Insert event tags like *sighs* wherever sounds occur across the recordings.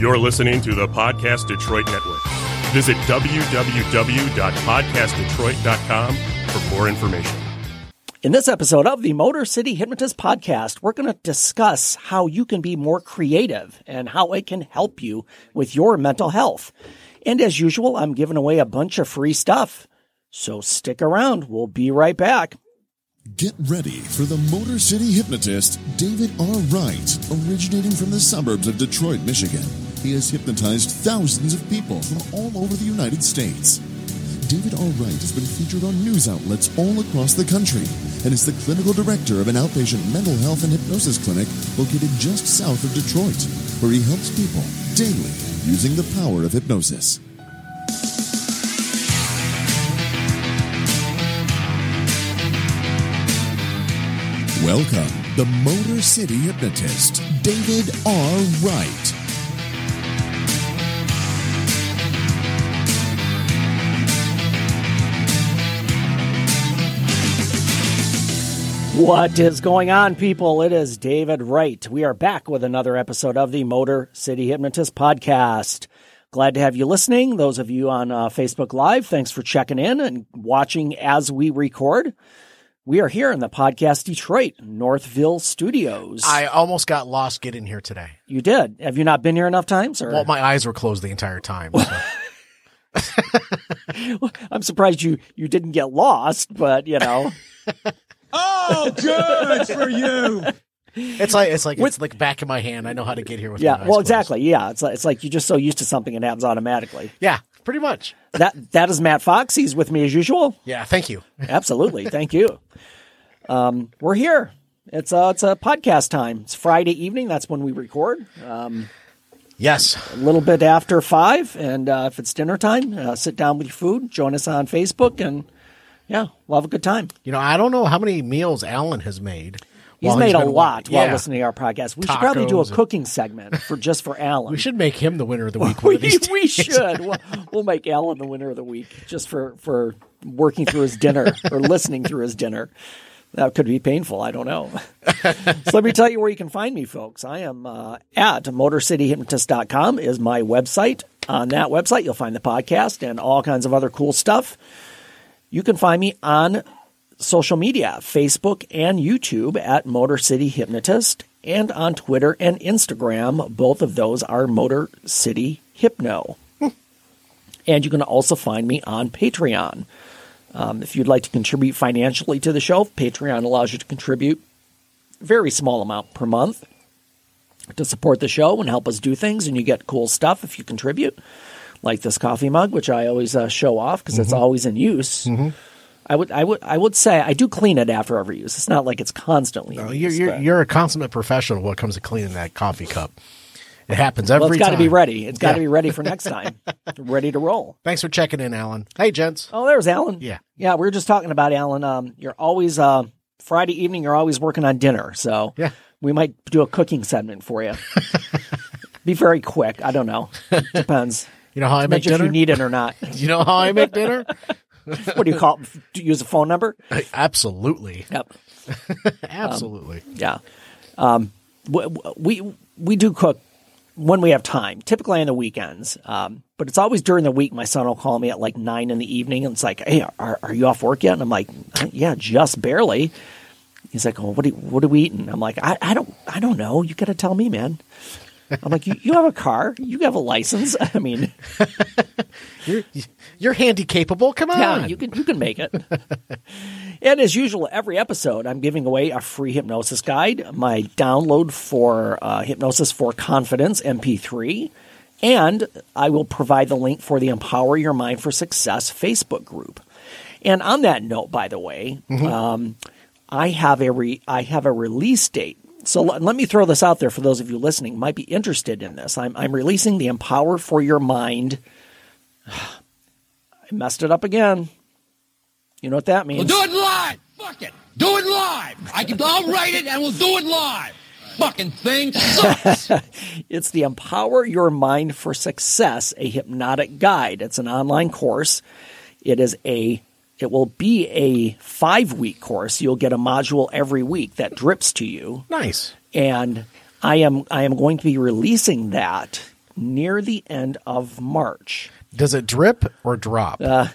You're listening to the Podcast Detroit Network. Visit www.podcastdetroit.com for more information. In this episode of the Motor City Hypnotist podcast, we're going to discuss how you can be more creative and how it can help you with your mental health. And as usual, I'm giving away a bunch of free stuff. So stick around. We'll be right back. Get ready for the Motor City hypnotist, David R. Wright, originating from the suburbs of Detroit, Michigan. He has hypnotized thousands of people from all over the United States. David R. Wright has been featured on news outlets all across the country and is the clinical director of an outpatient mental health and hypnosis clinic located just south of Detroit, where he helps people daily using the power of hypnosis. Welcome, the Motor City Hypnotist, David R. Wright. What is going on, people? It is David Wright. We are back with another episode of the Motor City Hypnotist podcast. Glad to have you listening. Those of you on uh, Facebook Live, thanks for checking in and watching as we record. We are here in the Podcast Detroit Northville studios. I almost got lost getting here today. you did. Have you not been here enough times? Or Well, my eyes were closed the entire time. so. *laughs* *laughs* I'm surprised you you didn't get lost, but you know. *laughs* Oh, good for you. It's like it's like it's like back in my hand. I know how to get here with my yeah, eyes well, closed. exactly. Yeah, it's like, it's like you're just so used to something it happens automatically. Yeah, pretty much. That that is Matt Fox. He's with me as usual. Yeah, thank you. Absolutely. Thank you. Um, we're here. It's a, it's a podcast time. It's Friday evening. That's when we record. Um, Yes, a little bit after five. And uh, if it's dinner time, uh, sit down with your food, join us on Facebook, and yeah, we'll have a good time. you know I don't know how many meals Alan has made. He's made a lot while Yeah. listening to our podcast. We should probably do a Tacos cooking segment for just for Alan. *laughs* We should make him the winner of the *laughs* week. we, we should. We'll, we'll make Alan the winner of the week just for, for working through his dinner or listening through his dinner. That could be painful. I don't know. *laughs* so let me tell you where you can find me, folks. I am uh, at motorcityhypnotist.com is my website. On that website, you'll find the podcast and all kinds of other cool stuff. You can find me on social media, Facebook and YouTube at Motor City Hypnotist, and on Twitter and Instagram. Both of those are Motor City Hypno. and you can also find me on Patreon. Um, if you'd like to contribute financially to the show, Patreon allows you to contribute a very small amount per month to support the show and help us do things, and you get cool stuff if you contribute, like this coffee mug, which I always uh, show off because it's always in use. I would, I would, I would say I do clean it after every use. It's not like it's constantly. in No, you're use, you're, you're a consummate professional when it comes to cleaning that coffee cup. It happens every well, it's got to be ready. It's got to Yeah. be ready for next time. *laughs* ready to roll. Thanks for checking in, Alan. Hey, gents. Oh, there's Alan. Yeah. yeah. We were just talking about Alan. Um, you're always uh, Friday evening. You're always working on dinner, so Yeah. we might do a cooking segment for you. *laughs* be very quick. I don't know. Depends. *laughs* You know how I make dinner? you need it or not. you know how I make dinner? what do you call? it? Do you use a phone number? *laughs* Absolutely, Yep. *laughs* absolutely. Yeah. Um, w- w- we we do cook when we have time, typically on the weekends. Um, but it's always during the week. My son will call me at like nine in the evening, and it's like, "Hey, are, are you off work yet?" And I'm like, "Yeah, just barely." He's like, "Oh, what are, what are we eating?" I'm like, "I, I don't I don't know. You got to tell me, man." I'm like, you, "You have a car. You have a license. *laughs* I mean, *laughs* You're you're handy capable. Come on. yeah, you can you can make it." And as usual, every episode, I'm giving away a free hypnosis guide, my download for uh, Hypnosis for Confidence MP3, and I will provide the link for the Empower Your Mind for Success Facebook group. And on that note, by the way, um, I have a re- I have a release date. So let, let me throw this out there for those of you listening who might be interested in this. I'm, I'm releasing the Empower for Your Mind. *sighs* I messed it up again. You know what that means? We'll do it live. Fuck it. Do it live. I can, I'll write it and we'll do it live. Fucking thing sucks. *laughs* It's the Empower Your Mind for Success, a hypnotic guide. It's an online course. It is a it will be a 5-week course. You'll get a module every week that drips to you. Nice. And I am I am going to be releasing that near the end of March. Does it drip or drop? Uh,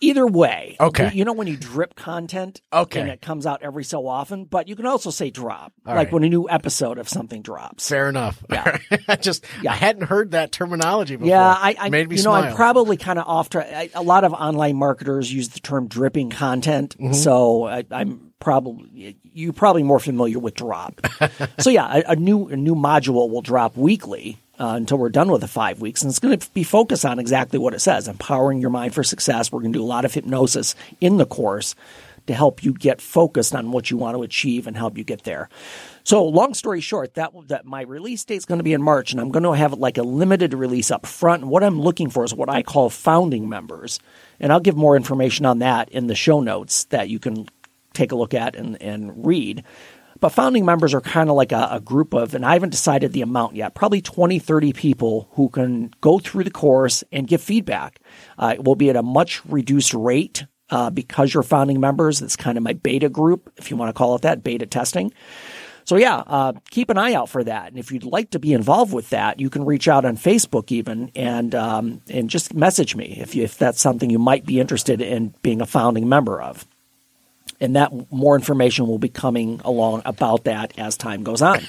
either way. Okay. You know when you drip content Okay. and it comes out every so often, but you can also say drop. All like right. when a new episode of something drops. Fair enough. Yeah. *laughs* I just Yeah. I hadn't heard that terminology before. Yeah, I, I made me you know. I'm probably kind of off track. A lot of online marketers use the term dripping content, Mm-hmm. so I, I'm probably you're probably more familiar with drop. *laughs* so yeah, a, a new a new module will drop weekly uh, until we're done with the five weeks, and it's going to be focused on exactly what it says: empowering your mind for success. We're going to do a lot of hypnosis in the course to help you get focused on what you want to achieve and help you get there. So, long story short, that that my release date is going to be in March, and I'm going to have like a limited release up front. And what I'm looking for is what I call founding members, and I'll give more information on that in the show notes that you can take a look at and, and read. But founding members are kind of like a, a group of, and I haven't decided the amount yet, probably 20, 30 people who can go through the course and give feedback. Uh, it will be at a much reduced rate uh, because you're founding members. That's kind of my beta group, if you want to call it that, beta testing. So yeah, uh, keep an eye out for that. And if you'd like to be involved with that, you can reach out on Facebook even and um, and just message me if you, if that's something you might be interested in being a founding member of. And that more information will be coming along about that as time goes on.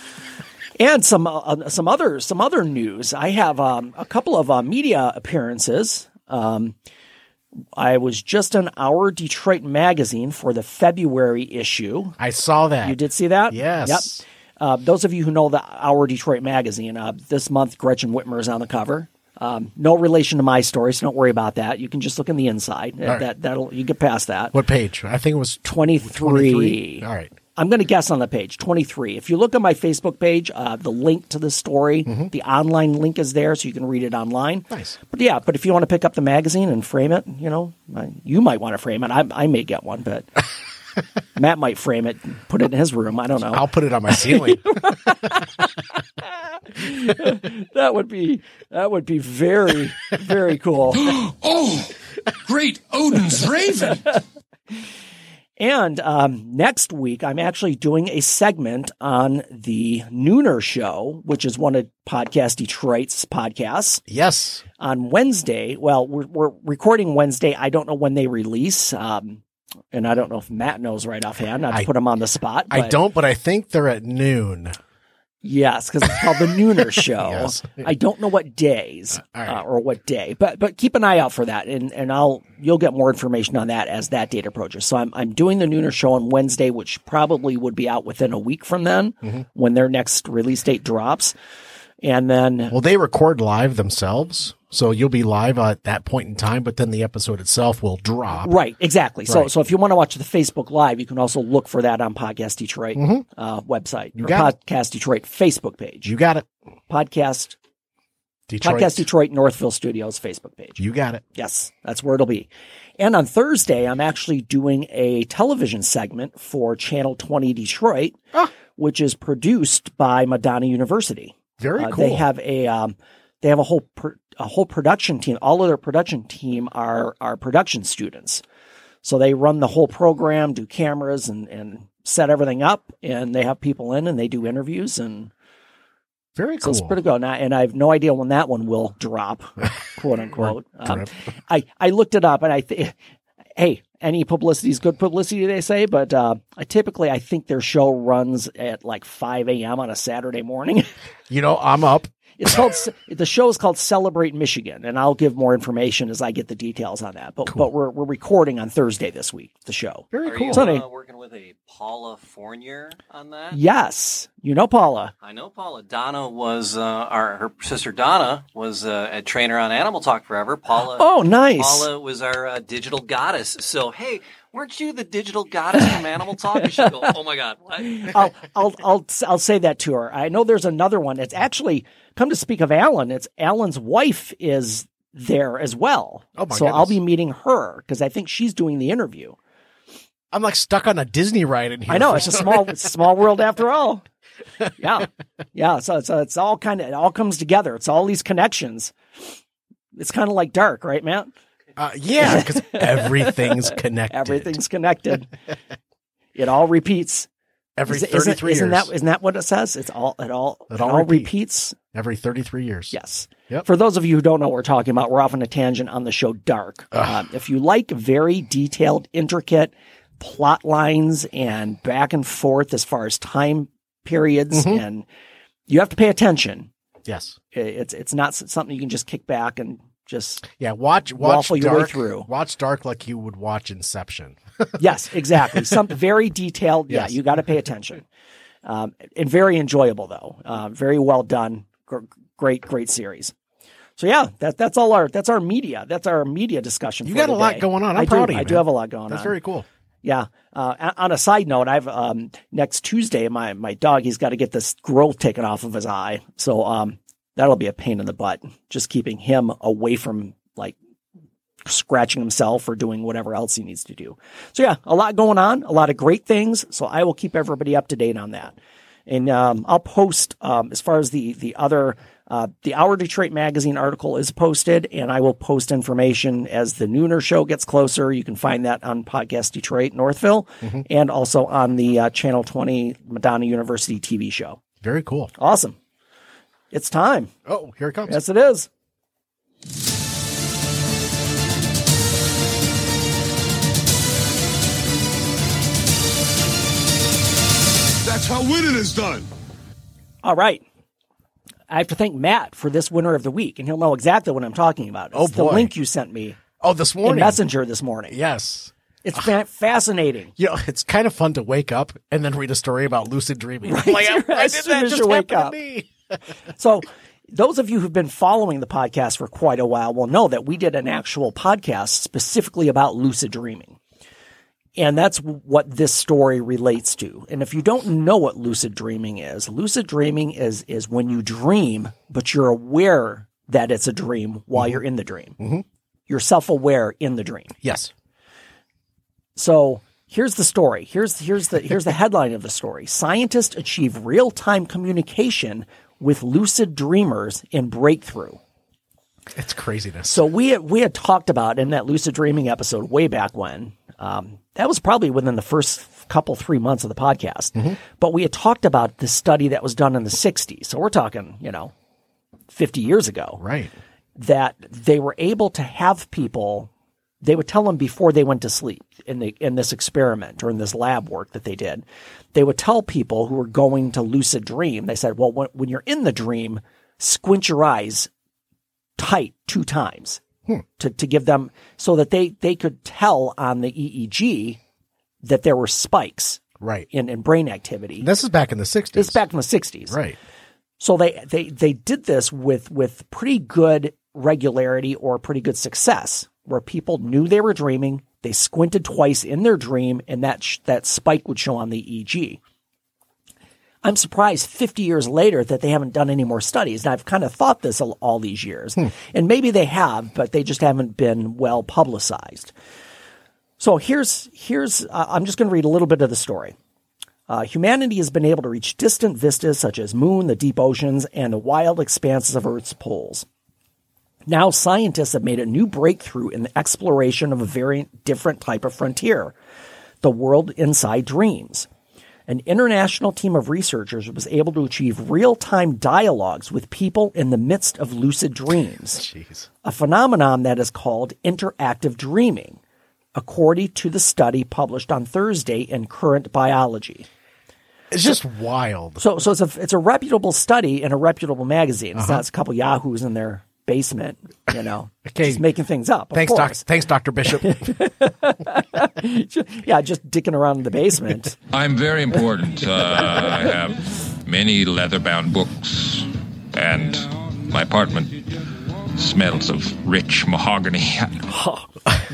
*laughs* and some uh, some other some other news. I have um, a couple of uh, media appearances. Um, I was just on Hour Detroit magazine for the February issue. I saw that. You did see that? Yes. Yep. Uh, those of you who know the Hour Detroit magazine, uh, this month Gretchen Whitmer is on the cover. Um, no relation to my story, so don't worry about that. You can just look in the inside. right. That that'll you get past that. What page? I think it was Twenty three. All right. I'm going to guess on the page 23. If you look at my Facebook page, uh, the link to the story, the online link is there, so you can read it online. Mm-hmm. Nice. But yeah, but if you want to pick up the magazine and frame it, you know, you might want to frame it. I, I may get one, but *laughs* Matt might frame it, put it in his room. I don't know. I'll put it on my ceiling. *laughs* that would be that would be very very cool. *gasps* Oh, great Odin's Raven. And um, next week, I'm actually doing a segment on the Nooner Show, which is one of Podcast Detroit's podcasts. yes. On Wednesday, well, we're, we're recording Wednesday. I don't know when they release, um, and I don't know if Matt knows right offhand. Not to I- put him on the spot. I don't, but I think they're at noon. Yes, because it's called the Nooner *laughs* Show. Yes. I don't know what days All right. uh, or what day, but but keep an eye out for that, and and I'll you'll get more information on that as that date approaches. So I'm I'm doing the Nooner Show on Wednesday, which probably would be out within a week from then Mm-hmm. when their next release date drops, and then Well, they record live themselves, so you'll be live at that point in time, but then the episode itself will drop. Right, exactly. So, Right. so if you want to watch the Facebook Live, you can also look for that on Podcast Detroit uh, website or Mm-hmm. it. Podcast Detroit Facebook page. You got it. Podcast Detroit. Podcast Detroit Northville Studios Facebook page. You got it. Yes, that's where it'll be. And on Thursday, I'm actually doing a television segment for Channel 20 Detroit, Ah. which is produced by Madonna University. Very Uh, cool. They have a um, they have a whole pr- a whole production team. All of their production team are are production students, so they run the whole program, do cameras, and and set everything up, and they have people in and they do interviews and Very so cool. it's pretty good. And I, and I have no idea when that one will drop, *laughs* quote unquote. Um, I, I looked it up and I think, *laughs* hey, any publicity is good publicity, they say, but uh, I typically I think their show runs at like 5 a.m. on a Saturday morning. *laughs* you know, I'm up. It's called the show is called Celebrate Michigan, and I'll give more information as I get the details on that. But but we're we're recording on Thursday this week. The show. Very Are cool. you Sonny. uh, working with a Paula Fournier on that? Yes, you know Paula. I know Paula. Donna was uh, our her sister. Donna was uh, a trainer on Animal Talk Forever. Paula. Oh, nice. Paula was our uh, digital goddess. So hey, weren't you the digital goddess from Animal Talk? And she'd go, Oh my god. *laughs* I'll, I'll, I'll, I'll say that to her. I know there's another one. It's actually come to speak of Alan. It's Alan's wife is there as well. Oh, my god. so I'll be meeting her because I think she's doing the interview. I'm like stuck on a Disney ride in here. I know it's a *laughs* small, it's a small world after all. Yeah, yeah. So, so it's all kind of it all comes together. It's all these connections. It's kind of like dark, right, Matt? Uh, yeah, because everything's *laughs* connected. Everything's connected. it all repeats. Every Is it- isn't- 33 isn't years. that isn't that what it says? It's all it all It it all all, repeat. repeats. Every 33 years. Yes. Yep. For those of you who don't know what we're talking about, we're off on a tangent on the show Dark. Um, if you like very detailed, intricate plot lines and back and forth as far as time periods, Mm-hmm. and you have to pay attention. Yes. It's it's not something you can just kick back and just Yeah. Watch, watch Waffle your way Dark. through. Watch Dark like you would watch Inception. *laughs* yes, exactly. Some very detailed. Yes. Yeah, you got to pay attention. Um, and very enjoyable though. Uh, very well done. Gr- great, great series. So yeah, that that's all our that's our media. That's our media discussion. You got a lot today. going on. I'm I proud do, of you, I do have a lot going That's on. That's very cool. Yeah. Uh, on a side note, I've um, next Tuesday, my my dog he's got to get this growth taken off of his eye, so um, that'll be a pain in the butt. Just keeping him away from like scratching himself or doing whatever else he needs to do. So yeah, a lot going on, a lot of great things. So I will keep everybody up to date on that, and um, I'll post um, as far as the the other. Uh, the Hour Detroit Magazine article is posted, and I will post information as the Nooner show gets closer. You can find that on Podcast Detroit Northville and also on the uh, Channel 20 Madonna University TV show. Very cool. Awesome. It's time. Oh, here it comes. Yes, it is. That's how winning is done. All right. I have to thank Matt for this winner of the week, and he'll know exactly what I'm talking about. Oh, it's Oh, the link you sent me Oh, this in morning. Messenger this morning. Yes. It's fa- fascinating. You know, it's kind of fun to wake up and then read a story about lucid dreaming. Right. Like, I, oh, I *laughs* As did soon that as just you wake up. to me. *laughs* So, those of you who've been following the podcast for quite a while will know that we did an actual podcast specifically about lucid dreaming. And that's what this story relates to. And if you don't know what lucid dreaming is, lucid dreaming is is when you dream, but you're aware that it's a dream while mm-hmm. you're in the dream. Mm-hmm. You're self-aware in the dream. Yes. So here's the story. Here's here's the here's the *laughs* headline of the story. Scientists achieve real-time communication with lucid dreamers in breakthrough. It's craziness. So we had, we had talked about in that lucid dreaming episode way back when. Um, that was probably within the first couple three months of the podcast. But we had talked about the study that was done in the '60s. So we're talking, you know, 50 years ago Right. that they were able to have people they would tell them before they went to sleep in the in this experiment or in this lab work that they did they would tell people who were going to lucid dream they said well when, when you're in the dream squint your eyes tight two times hmm. to, to give them so that they they could tell on the EEG that there were spikes Right. in, in brain activity This is back in the 60s. it's back in the 60s Right. so they, they, they did this with, with pretty good regularity or pretty good success where people knew they were dreaming. They squinted twice in their dream and that, sh- that spike would show on the EEG. I'm surprised 50 years later that they haven't done any more studies. And I've kind of thought this all, all these years and maybe they have, but they just haven't been well publicized. So here's, here's, uh, I'm just going to read a little bit of the story. Uh, humanity has been able to reach distant vistas such as moon, the deep oceans, and the wild expanses of Earth's poles. Now scientists have made a new breakthrough in the exploration of a very different type of frontier, the world inside dreams. An international team of researchers was able to achieve real-time dialogues with people in the midst of lucid dreams *laughs* Jeez. a phenomenon that is called interactive dreaming, according to the study published on Thursday in Current Biology. It's just wild. So, so it's a it's a reputable study in a reputable magazine. It's uh-huh. not a couple yahoos in their basement, you know, *laughs* Okay. just making things up. Thanks, doc. Thanks, Dr. Bishop. *laughs* Yeah, just dicking around in the basement. I'm very important. Uh, I have many leather-bound books, and my apartment smells of rich mahogany. *laughs*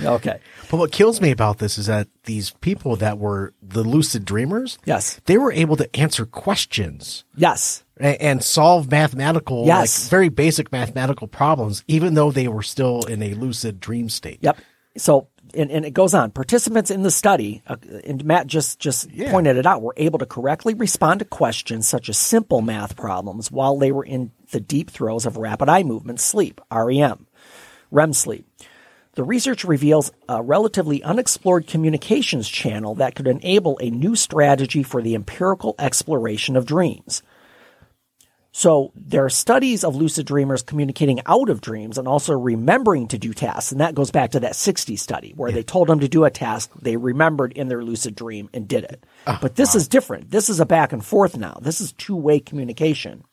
Okay. but what kills me about this is that these people that were the lucid dreamers, Yes. they were able to answer questions Yes. And, solve mathematical, Yes. like very basic mathematical problems, even though they were still in a lucid dream state. Yep. So, and, and it goes on. Participants in the study, uh, and Matt just just pointed it out, were able to correctly respond to questions such as simple math problems while they were in the deep throes of rapid eye movement sleep (REM), REM sleep. The research reveals a relatively unexplored communications channel that could enable a new strategy for the empirical exploration of dreams. So there are studies of lucid dreamers communicating out of dreams and also remembering to do tasks. And that goes back to that 60 study where they told them to do a task. They remembered in their lucid dream and did it. Ah, but this is different. This is a back and forth now. This is two way communication.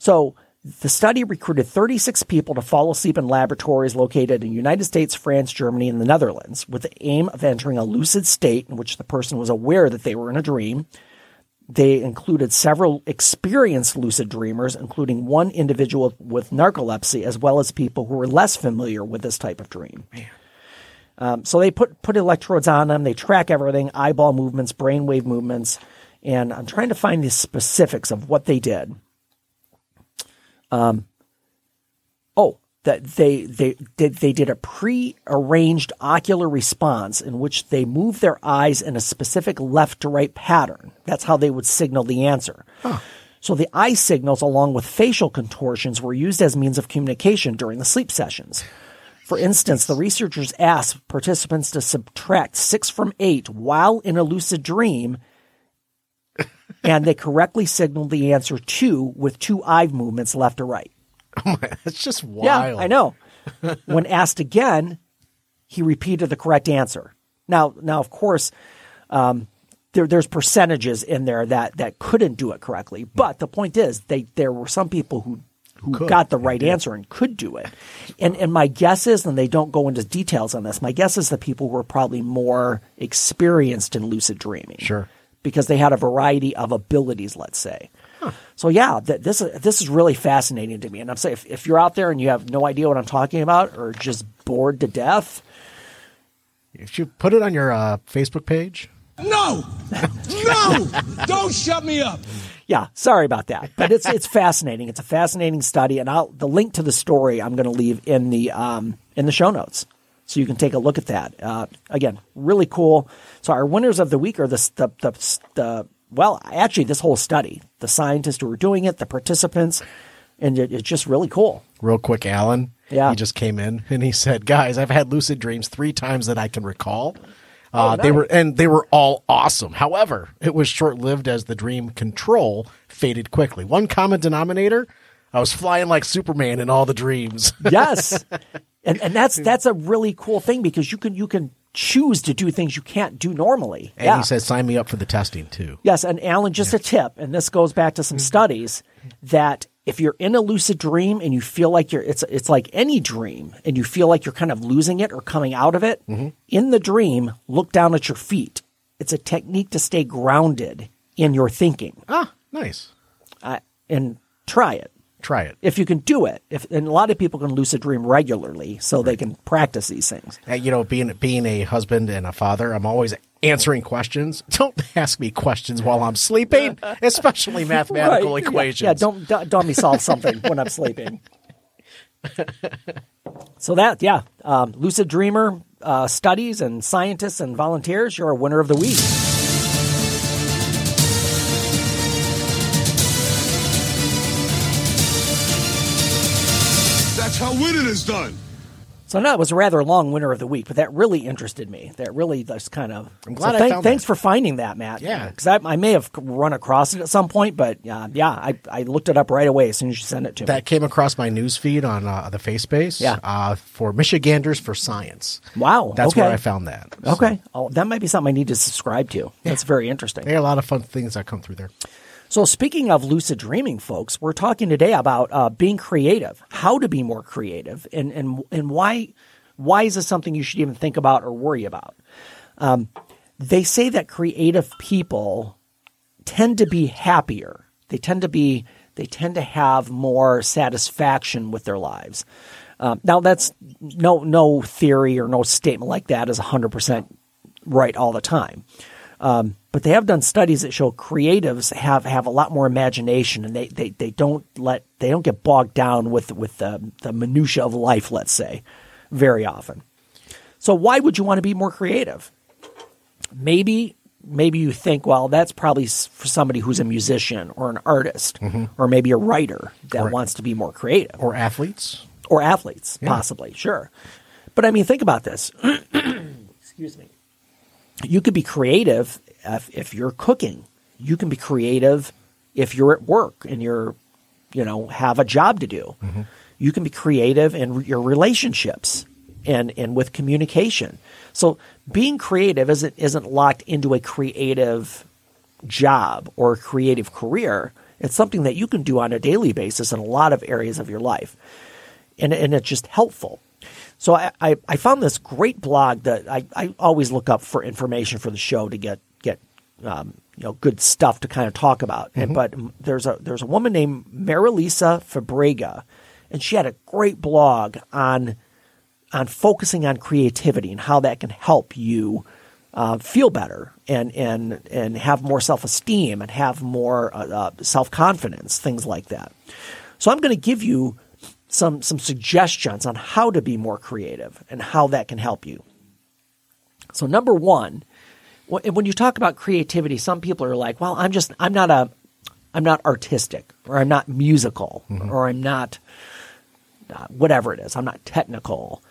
So the study recruited 36 people to fall asleep in laboratories located in the United States, France, Germany, and the Netherlands with the aim of entering a lucid state in which the person was aware that they were in a dream. They included several experienced lucid dreamers, including one individual with narcolepsy, as well as people who were less familiar with this type of dream. Um, so they put put electrodes on them. They track everything: eyeball movements, brainwave movements, and I'm trying to find the specifics of what they did. Um, oh, that they they did they did a pre-arranged ocular response in which they moved their eyes in a specific left to right pattern. That's how they would signal the answer. So the eye signals, along with facial contortions, were used as means of communication during the sleep sessions. For instance, the researchers asked participants to subtract six from eight while in a lucid dream, and they correctly signaled the answer two with two eye movements left to right. It's just wild. Yeah, I know. *laughs* when asked again, he repeated the correct answer. Now, now, of course, um, there, there's percentages in there that that couldn't do it correctly. But the point is, they there were some people who who Could, got the right answer and could do it. And and my guess is, and they don't go into details on this. My guess is the people were probably more experienced in lucid dreaming. Sure. Because they had a variety of abilities, let's say. So yeah, th- this is this is really fascinating to me. And I'm saying if, if you're out there and you have no idea what I'm talking about or just bored to death, if You put it on your uh, Facebook page. No! No! Don't shut me up! yeah, sorry about that. But it's it's fascinating. It's a fascinating study, and I'll the link to the story I'm going to leave in the um, in the show notes, so you can take a look at that. Uh, again, really cool. So our winners of the week are the the the, the well, actually, this whole study, the scientists who were doing it, the participants, and it, it's just really cool. Real quick, Alan. Yeah. He just came in and he said, "Guys, I've had lucid dreams three times that I can recall. Uh, Oh, They were and they were all awesome. However, it was short lived as the dream control faded quickly. One common denominator: I was flying like Superman in all the dreams. yes *laughs* and and that's that's a really cool thing because you can you can choose to do things you can't do normally. And yeah. he says, "Sign me up for the testing too." yes and alan just a tip and this goes back to some studies that if you're in a lucid dream and you feel like you're it's it's like any dream and you feel like you're kind of losing it or coming out of it in the dream look down at your feet. It's a technique to stay grounded in your thinking. Ah, nice. uh, and try it Try it. if you can do it if and a lot of people can lucid dream regularly so they can practice these things Uh, you know, being being a husband and a father, I'm always answering questions. *laughs* Don't ask me questions while I'm sleeping, *laughs* especially mathematical Right. Equations. Yeah, don't don't don't me solve something when I'm sleeping. *laughs* so that yeah, um, lucid dreamer uh, studies and scientists and volunteers. You're a winner of the week. That's how winning is done. So that was a rather long winner of the week, but that really interested me. That really just kind of. I'm glad so I thank- found Thanks that. for finding that, Matt. Yeah. because I, I may have run across it at some point, but uh, yeah, I, I looked it up right away as soon as you sent it to me. that came across my news feed on uh, the FaceBase. Yeah. Uh, for Michiganders for Science. Wow, That's okay. where I found that. So, Okay, oh, that might be something I need to subscribe to. That's very interesting. There are a lot of fun things that come through there. So, speaking of lucid dreaming, folks, we're talking today about uh, being creative, how to be more creative, and and and why why is this something you should even think about or worry about? Um, they say that creative people tend to be happier. They tend to be they tend to have more satisfaction with their lives. Um, now, that's no no theory or no statement like that is hundred percent right all the time. Um, but they have done studies that show creatives have, have a lot more imagination and they, they, they don't let they don't get bogged down with with the, the minutia of life, let's say, very often. So why would you want to be more creative? Maybe maybe you think, well, that's probably for somebody who's a musician or an artist or maybe a writer that Or- wants to be more creative Or athletes. or athletes, possibly, sure. But I mean, think about this. *clears throat* Excuse me. You could be creative if, if you're cooking. You can be creative if you're at work and you're, you know, have a job to do. Mm-hmm. You can be creative in your relationships and, and with communication. So being creative isn't isn't locked into a creative job or a creative career. It's something that you can do on a daily basis in a lot of areas of your life. And, and it's just helpful. So I, I, I found this great blog that I, I always look up for information for the show to get get um, you know good stuff to kind of talk about. And, but there's a there's a woman named Marelisa Fabrega, and she had a great blog on on focusing on creativity and how that can help you uh, feel better and and and have more self esteem and have more uh, uh, self confidence, things like that. So I'm going to give you some some suggestions on how to be more creative and how that can help you. So number one, when you talk about creativity, some people are like, "Well, I'm just I'm not a I'm not artistic or I'm not musical or I'm not uh, whatever it is. I'm not technical."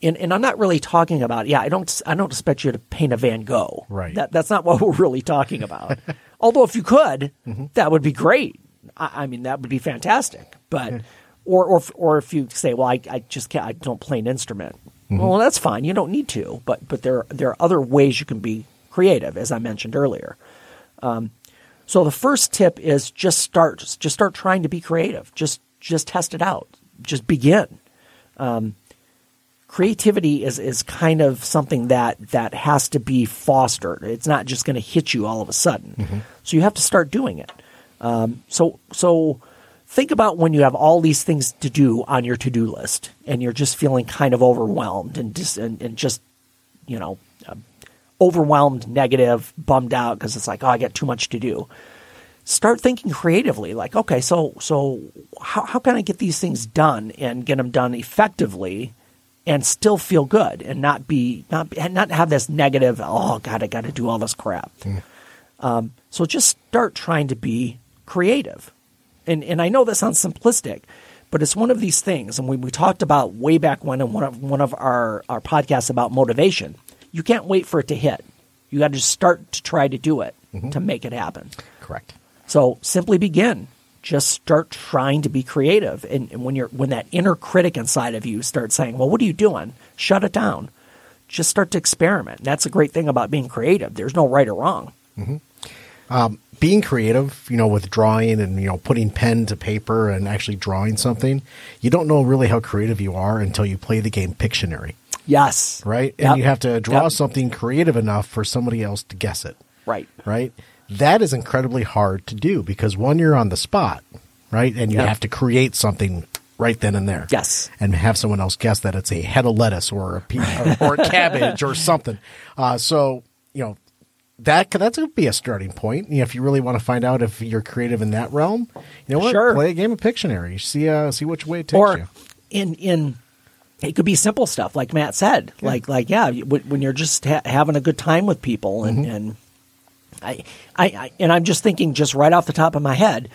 And, and I'm not really talking about yeah I don't I don't expect you to paint a Van Gogh Right. that that's not what *laughs* we're really talking about *laughs* although if you could that would be great I, I mean that would be fantastic but or or if- or if you say well I, I just can't I don't play an instrument. Well that's fine. You don't need to but but there there are other ways you can be creative as I mentioned earlier. Um, so the first tip is just start just start trying to be creative. Just just test it out. Just begin. Um, creativity is is kind of something that that has to be fostered. It's not just going to hit you all of a sudden. So you have to start doing it. Um, so so think about when you have all these things to do on your to do list, and you're just feeling kind of overwhelmed and just and, and just you know um, overwhelmed, negative, bummed out because it's like oh I got too much to do. Start thinking creatively, like okay, so so how how can I get these things done and get them done effectively? and still feel good and not be not and not have this negative oh god i got to do all this crap um, so just start trying to be creative and and i know that sounds simplistic but it's one of these things and we, we talked about way back when in one of one of our our podcasts about motivation you can't wait for it to hit you got to just start to try to do it mm-hmm. to make it happen Correct. so simply begin. Just start trying to be creative. And, and when you're when that inner critic inside of you starts saying, Well, what are you doing? Shut it down. Just start to experiment. That's a great thing about being creative. There's no right or wrong. Mm-hmm. Um, being creative, you know, with drawing and you know putting pen to paper and actually drawing something, you don't know really how creative you are until you play the game Pictionary, Yes. right? Yep. And you have to draw Yep. something creative enough for somebody else to guess it, Right. right? That is incredibly hard to do because one, you're on the spot, right? And you Yep. have to create something right then and there. Yes. And have someone else guess that it's a head of lettuce or a pe- or, *laughs* or a cabbage or something. Uh, so, you know, that could, that's going to be a starting point. You know, if you really want to find out if you're creative in that realm, you know what? Sure. Play a game of Pictionary. See, uh, see which way it takes or you. in in it could be simple stuff like Matt said, like like yeah, when you're just ha- having a good time with people and Mm-hmm. and I, I I and I'm just thinking just right off the top of my head,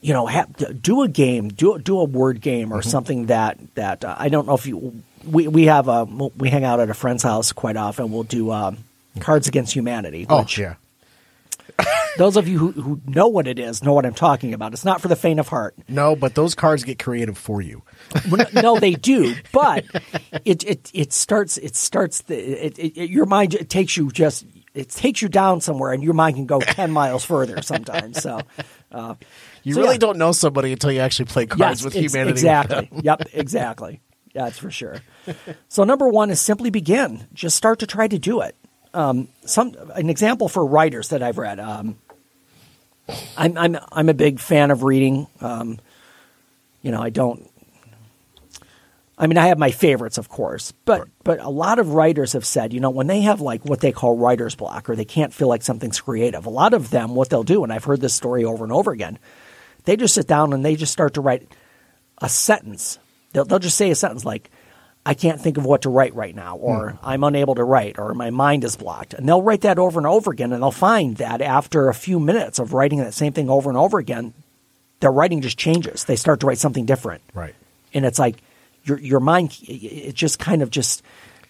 you know, ha- do a game, do do a word game Mm-hmm. or something that that uh, I don't know if you we we have a we hang out at a friend's house quite often. We'll do um, Cards Against Humanity. Oh, yeah. *laughs* those of you who, who know what it is know what I'm talking about. It's not for the faint of heart. No, but those cards get creative for you. *laughs* No, they do, *laughs* but it it it starts it starts the it, it, it- your mind it takes you just it takes you down somewhere, and your mind can go ten miles further sometimes. So uh, You so, really yeah. don't know somebody until you actually play cards yes, with humanity. with Exactly. them. yep. Exactly. That's for sure. So number one is simply begin. Just start to try to do it. Um, some an example for writers that I've read. Um, I'm I'm I'm a big fan of reading. Um, you know, I don't. I mean, I have my favorites, of course, but but a lot of writers have said, you know, when they have like what they call writer's block, or they can't feel like something's creative, a lot of them, what they'll do, and I've heard this story over and over again, they just sit down and they just start to write a sentence. They'll, they'll just say a sentence like, I can't think of what to write right now, or hmm. I'm unable to write, or my mind is blocked. And they'll write that over and over again, and they'll find that after a few minutes of writing that same thing over and over again, their writing just changes. They start to write something different. Right. And it's like, your your mind it just kind of just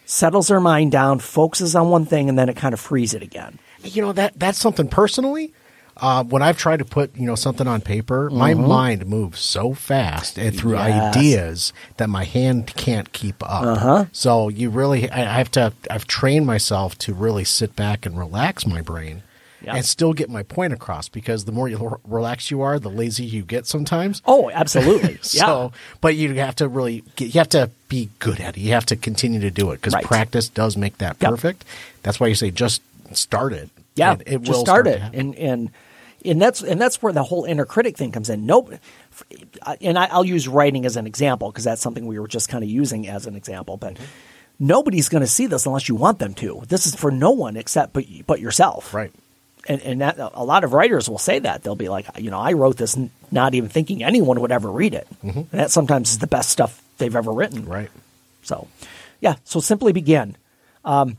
settles their mind down, focuses on one thing, and then it kind of frees it again. you know that that's something personally. Uh, when I've tried to put you know something on paper, my mind moves so fast and through Mm-hmm. Yes. ideas that my hand can't keep up. Uh-huh. So you really, I I have to. I've trained myself to really sit back and relax my brain. And still get my point across because the more you l- relax you are, the lazy you get sometimes. Oh, absolutely. *laughs* yeah. But you have to really get, you have to be good at it. You have to continue to do it because Right. practice does make that Yep. perfect. That's why you say just start it. Yeah, and it just will start to it, and and and that's and that's where the whole inner critic thing comes in. Nope, and I, I'll use writing as an example because that's something we were just kind of using as an example. But nobody's going to see this unless you want them to. This is for no one except but but yourself, Right. And and that a lot of writers will say that they'll be like, you know, I wrote this not even thinking anyone would ever read it, and that sometimes is the best stuff they've ever written, Right. so, yeah, so simply begin. Um,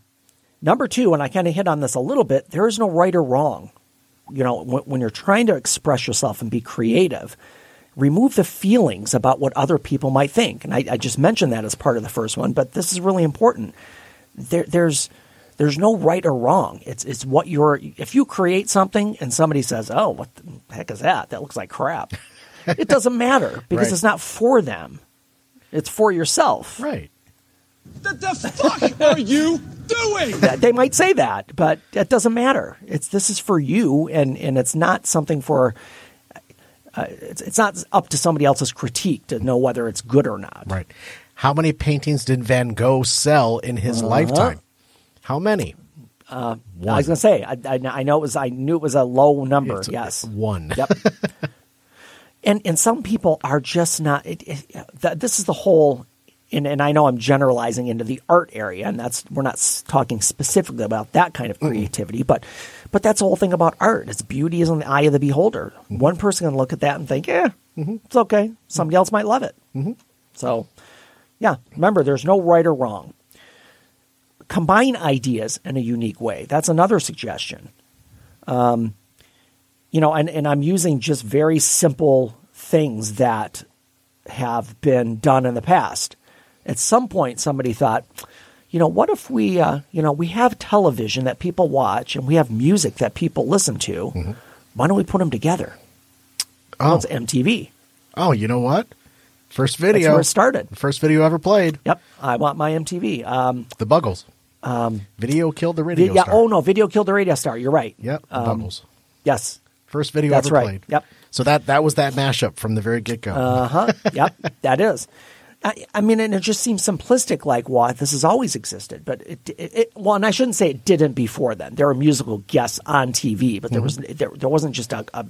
number two, and I kind of hit on this a little bit, there is no right or wrong. You know, when, when you're trying to express yourself and be creative, remove the feelings about what other people might think. And I, I just mentioned that as part of the first one, but this is really important. There, there's there's no right or wrong. It's it's what you're. If you create something and somebody says, "Oh, what the heck is that? That looks like crap," *laughs* it doesn't matter because Right. it's not for them. It's for yourself. Right. What the fuck are you doing? that they might say that, but that doesn't matter. It's this is for you, and and it's not something for. Uh, it's it's not up to somebody else's critique to know whether it's good or not. Right. How many paintings did Van Gogh sell in his Uh-huh. lifetime? How many? I was going to say I, I, I know it was I knew it was a low number. It's yes. one. Yep. *laughs* and and some people are just not. It, it, th- this is the whole. And, and I know I'm generalizing into the art area, and that's we're not talking specifically about that kind of creativity, but but that's the whole thing about art. Its beauty is in the eye of the beholder. One person can look at that and think, "Yeah, mm-hmm. it's okay." Somebody mm-hmm. else might love it. Mm-hmm. So, yeah, remember, there's no right or wrong. Combine ideas in a unique way. That's another suggestion Um, you know, and, and I'm using just very simple things that have been done in the past. At some point, somebody thought, you know, what if we, uh, you know, we have television that people watch and we have music that people listen to. Why don't we put them together? Well, Oh, it's MTV. oh, you know what? First That's video. where it started. First video ever played. Yep, I want my MTV. Um, The Buggles. video killed the radio yeah. star. Oh no, video killed the radio star. You're right. Yep. The Um, Buggles. Yes. First video that's ever right. played. Yep. So that that was that mashup from the very get go. Uh huh. yep, that is. I, I mean, and it just seems simplistic, like, well, this has always existed. But it, it, it, well, and I shouldn't say it didn't before then. There were musical guests on TV, but there was there, there wasn't just a, a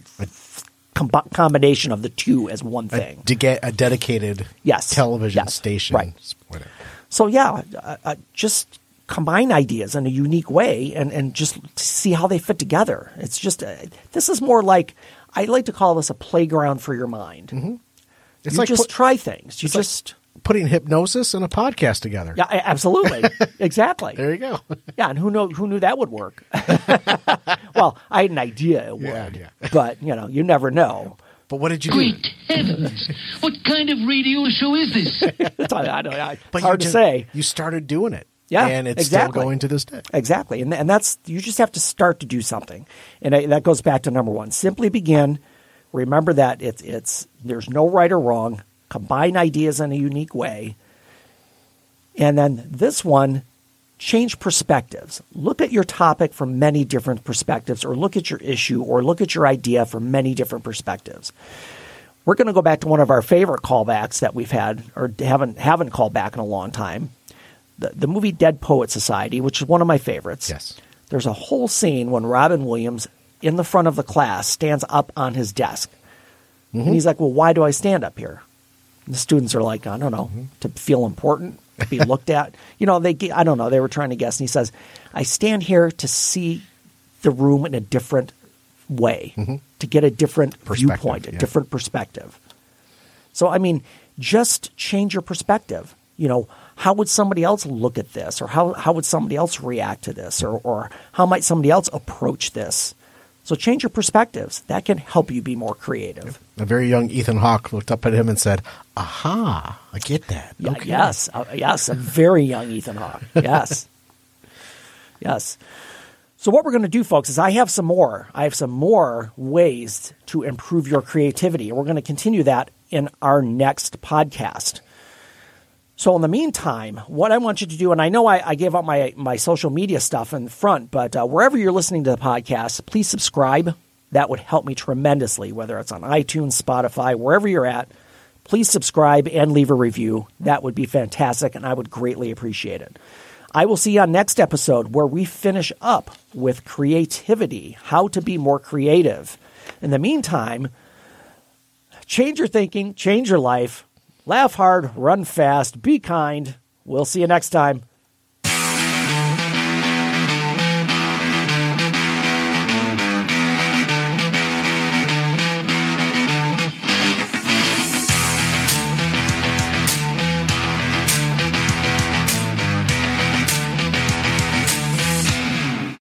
com- combination of the two as one thing. to get a dedicated Yes. television Yes. station. Right. Whatever. So yeah, uh, uh, just combine ideas in a unique way and, and just see how they fit together. It's just uh, this is more like I like to call this a playground for your mind. Mm-hmm. It's you like just put- try things. You it's like- just Putting hypnosis and a podcast together. yeah, absolutely, *laughs* exactly. There you go. *laughs* Yeah, and who know who knew that would work? *laughs* well, I had an idea it would, Yeah, yeah. but you know, you never know. But what did you do? Great heavens! What kind of radio show is this? It's, I, I don't, I, But hard you to say. You started doing it. Yeah, And it's exactly. still going to this day. Exactly, and and that's you just have to start to do something, and I, that goes back to number one. Simply begin. Remember that it's it's there's no right or wrong. Combine ideas in a unique way, and then this one, change perspectives. Look at your topic from many different perspectives, or look at your issue, or look at your idea from many different perspectives. We're going to go back to one of our favorite callbacks that we've had, or haven't haven't called back in a long time. The, the movie Dead Poet Society, which is one of my favorites. Yes. There's a whole scene when Robin Williams, in the front of the class, stands up on his desk. And he's like, Well, why do I stand up here? And the students are like, I don't know, to feel important, to be *laughs* looked at. You know, they, I don't know, they were trying to guess. And he says, I stand here to see the room in a different way, mm-hmm. to get a different viewpoint, a yeah. different perspective. So, I mean, just change your perspective. You know, how would somebody else look at this? Or how, how would somebody else react to this? Or, or how might somebody else approach this? So change your perspectives. That can help you be more creative. A very young Ethan Hawke looked up at him and said, "Aha, I get that." Yeah, Okay. Yes, uh, yes, a very young Ethan Hawke. *laughs* Yes, yes. So what we're going to do, folks, is I have some more. I have some more ways to improve your creativity, and we're going to continue that in our next podcast. So in the meantime, what I want you to do, and I know I, I gave up my my social media stuff in front, but uh, wherever you're listening to the podcast, please subscribe. That would help me tremendously, whether it's on iTunes, Spotify, wherever you're at. Please subscribe and leave a review. That would be fantastic, and I would greatly appreciate it. I will see you on next episode where we finish up with creativity, how to be more creative. In the meantime, change your thinking, change your life, laugh hard, run fast, be kind. We'll see you next time.